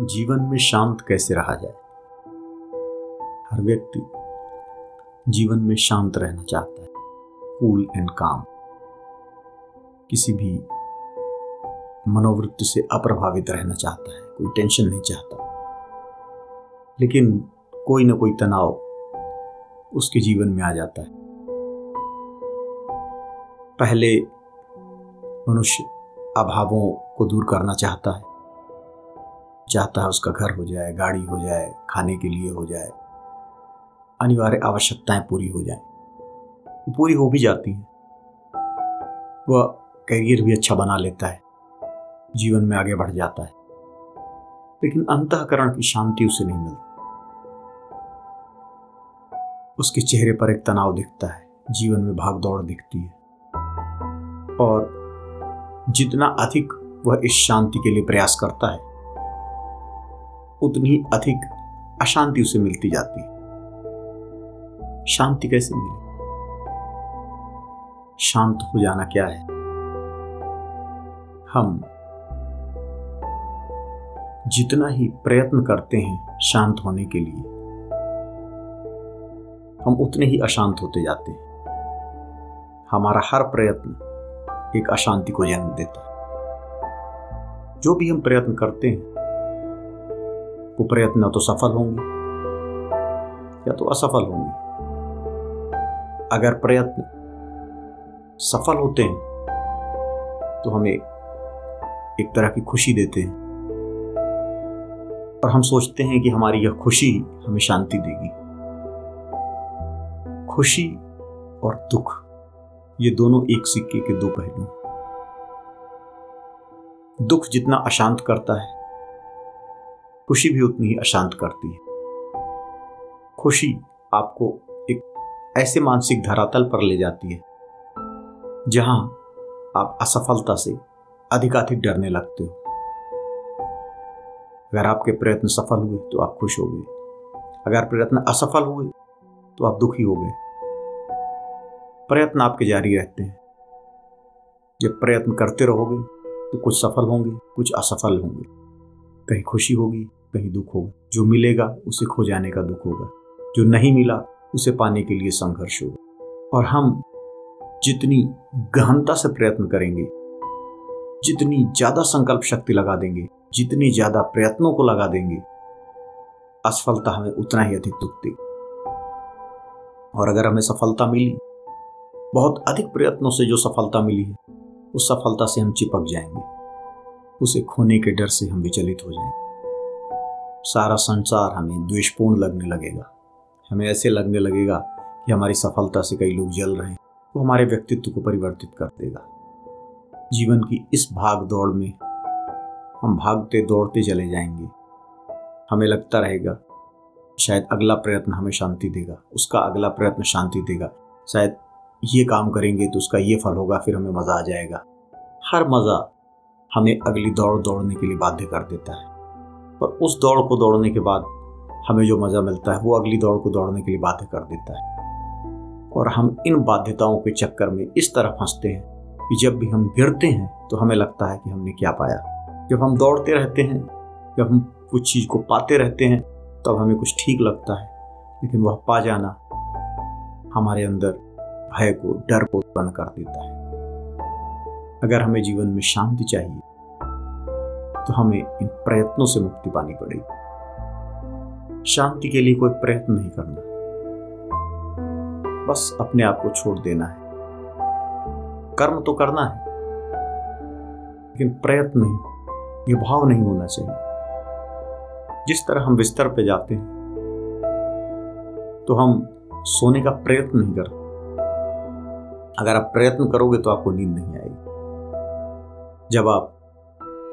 जीवन में शांत कैसे रहा जाए? हर व्यक्ति जीवन में शांत रहना चाहता है। कूल एंड काम किसी भी मनोवृत्ति से अप्रभावित रहना चाहता है, कोई टेंशन नहीं चाहता। लेकिन कोई ना कोई तनाव उसके जीवन में आ जाता है। पहले मनुष्य अभावों को दूर करना चाहता है। चाहता है उसका घर हो जाए, गाड़ी हो जाए, खाने के लिए हो जाए। अनिवार्य आवश्यकताएँ पूरी हो जाए। वो पूरी हो भी जाती हैं। वह करियर भी अच्छा बना लेता है। जीवन में आगे बढ़ जाता है। लेकिन अंतकरण की शांति उसे नहीं मिलती। उसके चेहरे पर एक तनाव दिखता है। जीवन में भाग दौड़ दिखती है। और जितना अधिक वह इस शांति के लिए प्रयास करता है उतनी अधिक अशांति उसे मिलती जाती। है शांति कैसे मिले? शांत हो जाना क्या है? हम जितना ही प्रयत्न करते हैं शांत होने के लिए, हम उतने ही अशांत होते जाते हैं। हमारा हर प्रयत्न एक अशांति को जन्म देता है। जो भी हम प्रयत्न करते हैं वो प्रयत्न तो सफल होंगे, या तो असफल होंगे। अगर प्रयत्न सफल होते हैं तो हमें एक तरह की खुशी देते हैं। और हम सोचते हैं कि हमारी यह खुशी हमें शांति देगी। खुशी और दुख, ये दोनों एक सिक्के के दो पहलू दुख जितना अशांत करता है खुशी भी उतनी ही अशांत करती है। खुशी आपको एक ऐसे मानसिक धरातल पर ले जाती है, जहाँ आप असफलता से अधिकाधिक डरने लगते हो। अगर आपके प्रयत्न सफल हुए तो आप खुश हो गए। अगर प्रयत्न असफल हुए तो आप दुखी हो गए। प्रयत्न आपके जारी रहते हैं। जब प्रयत्न करते रहोगे तो कुछ सफल होंगे, कुछ असफल होंगे। कहीं खुशी होगी कहीं दुख होगा। जो मिलेगा, उसे खो जाने का दुख होगा। जो नहीं मिला, उसे पाने के लिए संघर्ष होगा। और हम जितनी गहनता से प्रयत्न करेंगे, जितनी ज़्यादा संकल्प शक्ति लगा देंगे, जितनी ज़्यादा प्रयत्नों को लगा देंगे, असफलता हमें उतना ही अधिक दुख देगी। और अगर हमें सफलता मिली, बहुत अधिक प्रयत्नों से जो सफलता मिली है, उस सफलता से हम चिपक जाएँगे। उसे खोने के डर से हम विचलित हो जाएँगे। सारा संसार हमें द्वेषपूर्ण लगने लगेगा। हमें ऐसे लगने लगेगा कि हमारी सफलता से कई लोग जल रहे हैं वो हमारे व्यक्तित्व को परिवर्तित कर देगा। जीवन की इस भाग दौड़ में हम भागते दौड़ते चले जाएँगे। हमें लगता रहेगा, शायद अगला प्रयत्न हमें शांति देगा, उसका अगला प्रयत्न शांति देगा। शायद ये काम करेंगे तो उसका ये फल होगा, फिर हमें मज़ा आ जाएगा। हर मज़ा हमें अगली दौड़ दौड़ने के लिए बाध्य कर देता है। पर उस दौड़ को दौड़ने के बाद हमें जो मज़ा मिलता है, वो अगली दौड़ को दौड़ने के लिए बाध्य कर देता है। और हम इन बाध्यताओं के चक्कर में इस तरह फंसते हैं कि जब भी हम गिरते हैं तो हमें लगता है कि हमने क्या पाया। जब हम दौड़ते रहते हैं, जब हम कुछ चीज़ को पाते रहते हैं, तब हमें कुछ ठीक लगता है, लेकिन वह पा जाना हमारे अंदर भय को, डर को उत्पन्न कर देता है। अगर हमें जीवन में शांति चाहिए तो हमें इन प्रयत्नों से मुक्ति पानी पड़ेगी। शांति के लिए कोई प्रयत्न नहीं करना। बस अपने आप को छोड़ देना है। कर्म तो करना है। लेकिन प्रयत्न नहीं, ये भाव नहीं होना चाहिए। जिस तरह हम बिस्तर पे जाते हैं तो हम सोने का प्रयत्न नहीं करते। अगर आप प्रयत्न करोगे तो आपको नींद नहीं आएगी। जब आप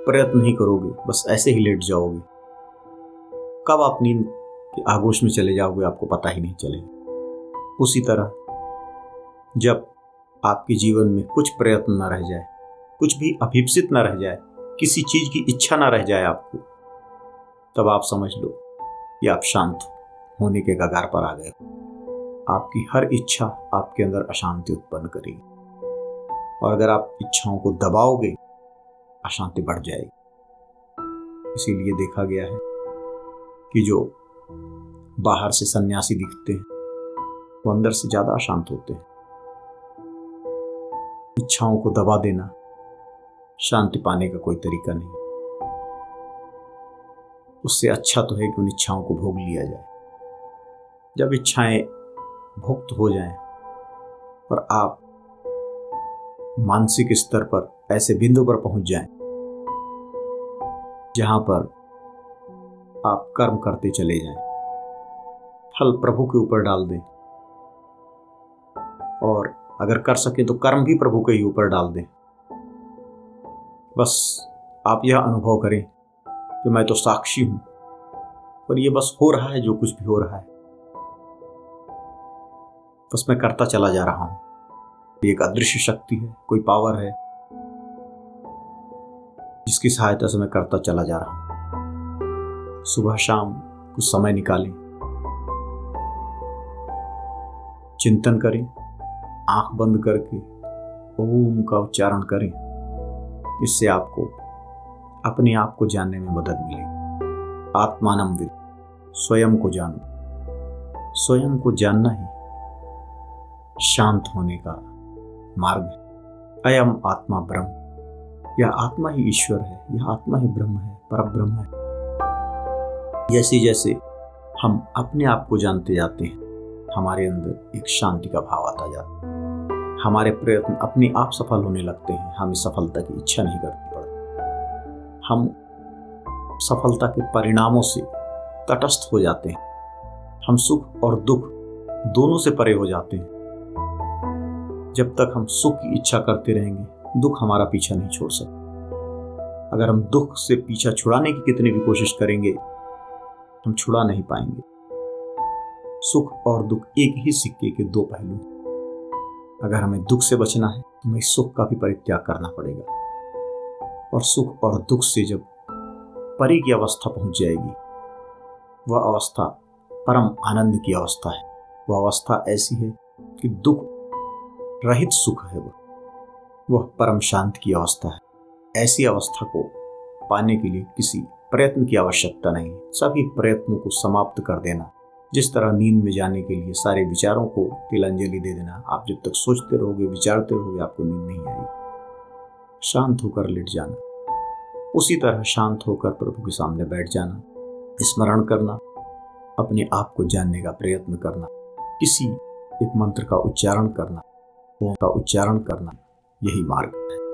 प्रयत्न नहीं करोगे, बस ऐसे ही लेट जाओगे। कब आप नींद के आगोश में चले जाओगे, आपको पता ही नहीं चलेगा। उसी तरह, जब आपके जीवन में कुछ प्रयत्न न रह जाए, कुछ भी अभिप्सित ना रह जाए, किसी चीज़ की इच्छा ना रह जाए आपको, तब आप समझ लो कि आप शांत होने के कगार पर आ गए आपकी हर इच्छा आपके अंदर अशांति उत्पन्न करेगी। और अगर आप इच्छाओं को दबाओगे अशांति बढ़ जाएगी। इसीलिए देखा गया है कि जो बाहर से सन्यासी दिखते हैं, वो अंदर से ज़्यादा अशांत होते हैं। इच्छाओं को दबा देना शांति पाने का कोई तरीका नहीं। उससे अच्छा तो है कि उन इच्छाओं को भोग लिया जाए। जब इच्छाएँ भुक्त हो जाएँ और आप मानसिक स्तर पर ऐसे बिंदु पर पहुँच जाएँ जहाँ पर आप कर्म करते चले जाएँ। फल प्रभु के ऊपर डाल दें। और अगर कर सके तो कर्म भी प्रभु के ही ऊपर डाल दें। बस आप यह अनुभव करें कि मैं तो साक्षी हूँ और ये बस हो रहा है जो कुछ भी हो रहा है। बस मैं करता चला जा रहा हूँ। एक अदृश्य शक्ति है, कोई पावर है। जिसकी सहायता से मैं करता चला जा रहा हूँ। सुबह शाम कुछ समय निकालें। चिंतन करें। आँख बंद करके ओम का उच्चारण करें। इससे आपको, अपने आप को जानने में मदद मिलेगी आत्मानम विद। स्वयं को जानो। स्वयं को जानना ही शांत होने का मार्ग है। अयम आत्मा ब्रह्म। यह आत्मा ही ईश्वर है, यह आत्मा ही ब्रह्म है पर ब्रह्म है। जैसे जैसे हम अपने आप को जानते जाते हैं, हमारे अंदर एक शांति का भाव आता जाता है। हमारे प्रयत्न अपने आप सफल होने लगते हैं, हमें सफलता की इच्छा नहीं करती पड़ती। हम सफलता के परिणामों से तटस्थ हो जाते हैं। हम सुख और दुख दोनों से परे हो जाते हैं। जब तक हम सुख की इच्छा करते रहेंगे दुख हमारा पीछा नहीं छोड़ सकता। अगर हम दुख से पीछा छुड़ाने की कितनी भी कोशिश करेंगे, हम छुड़ा नहीं पाएँगे। सुख और दुख एक ही सिक्के के दो पहलू अगर हमें दुख से बचना है तो हमें सुख का भी परित्याग करना पड़ेगा। और सुख और दुख से जब परी की अवस्था पहुँच जाएगी, वह अवस्था परम आनंद की अवस्था है। वह अवस्था ऐसी है कि दुख रहित सुख है वह वह परम शांत की अवस्था है। ऐसी अवस्था को पाने के लिए किसी प्रयत्न की आवश्यकता नहीं। सभी प्रयत्नों को समाप्त कर देना। जिस तरह नींद में जाने के लिए सारे विचारों को तिलांजलि दे देना, आप जब तक सोचते रहोगे, विचारते रहोगे, आपको नींद नहीं आएगी। शांत होकर लेट जाना। उसी तरह शांत होकर प्रभु के सामने बैठ जाना। स्मरण करना। अपने आप को जानने का प्रयत्न करना। किसी एक मंत्र का उच्चारण करना। का उच्चारण करना। यही मार्ग। है